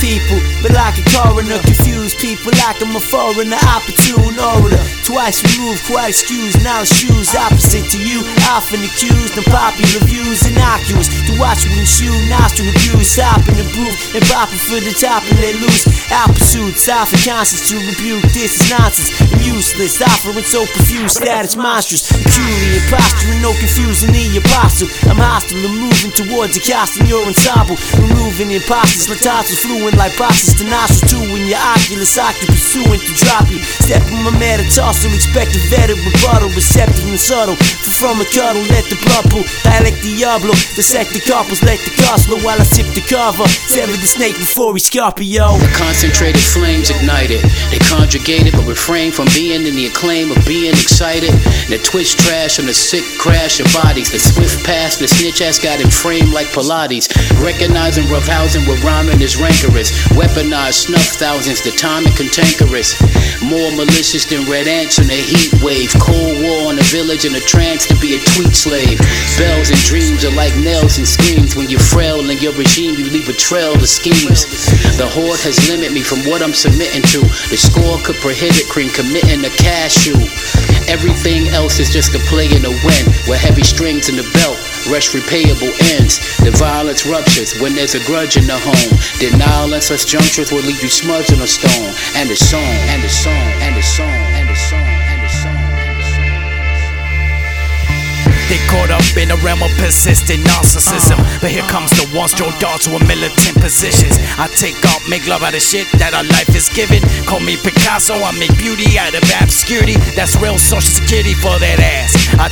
people, but like a coroner, confuse people like I'm a foreigner, opportune orator. Twice removed, quite excused, now shoes opposite to you. Often accused, unpopular views, innocuous. You shoot, nostril abuse, hop in the booth, and popping for the top and let loose. Out pursuits, offer conscience to rebuke. This is nonsense and useless, offering so profuse that it's monstrous. Peculiar posturing, no confusing the apostle. I'm hostile and moving towards a costume, your ensemble. Removing imposters, tonsils, fluent like boxes to nostrils. Two in your oculus, octopus pursuing to drop you. Step in my metatarsal, expect a vetted rebuttal, receptive and subtle. For from a cuddle, let the blood. Dialect Diablo, dissect the carpals, let the flow while I sip the cover. Sever the snake before he Scorpio. The concentrated flames ignited. They conjugated but refrain from being in the acclaim of being excited. And the twitch trash and the sick crash of bodies. The swift pass, the snitch ass got him framed like Pilates. Recognizing roughhousing with rhyming is rancorous. Weaponized snuff thousands, the timing cantankerous. More malicious than red ants in a heat wave. Cold war on a village in a trance to be a tweet slave. Bells and dreams are like nails and screams. When you're frail in your regime, you leave a trail of schemes. The horde has limited me from what I'm submitting to. The score could prohibit cream committing a cashew. Everything else is just a play in the wind, with heavy strings in the belt. Rush repayable ends. The violence ruptures when there's a grudge in the home. Denial and such junctures will leave you smudged on a stone. And a song, and the song, and the song, and the song, in a realm of persistent narcissism. Uh-huh. But here comes the ones throw darts with militant positions. I take up, make love out of shit that our life is given. Call me Picasso, I make beauty out of obscurity. That's real social security for that ass. I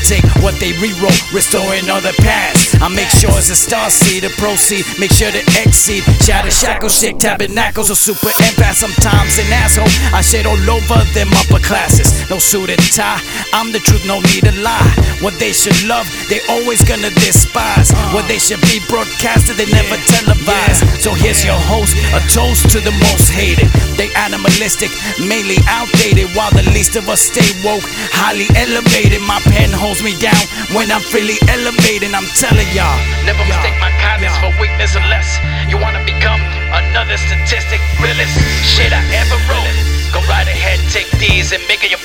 they rewrote, restoring all the past. I make sure it's a star seed to proceed. Make sure to exceed. Shatter shackles, shake tabernacles, or super empath. Sometimes an asshole. I shit all over them upper classes. No suit and tie. I'm the truth, no need to lie. What they should love, they always gonna despise. What they should be broadcasted, they never televise. So here's your host, a toast to the most hated. They animalistic, mainly outdated, while the least of us stay woke, highly elevated. My pen holds me down when I'm freely elevating. I'm telling y'all, Never mistake my kindness for weakness unless you wanna become another statistic realist. Shit I ever wrote. Go right ahead, take these and make it your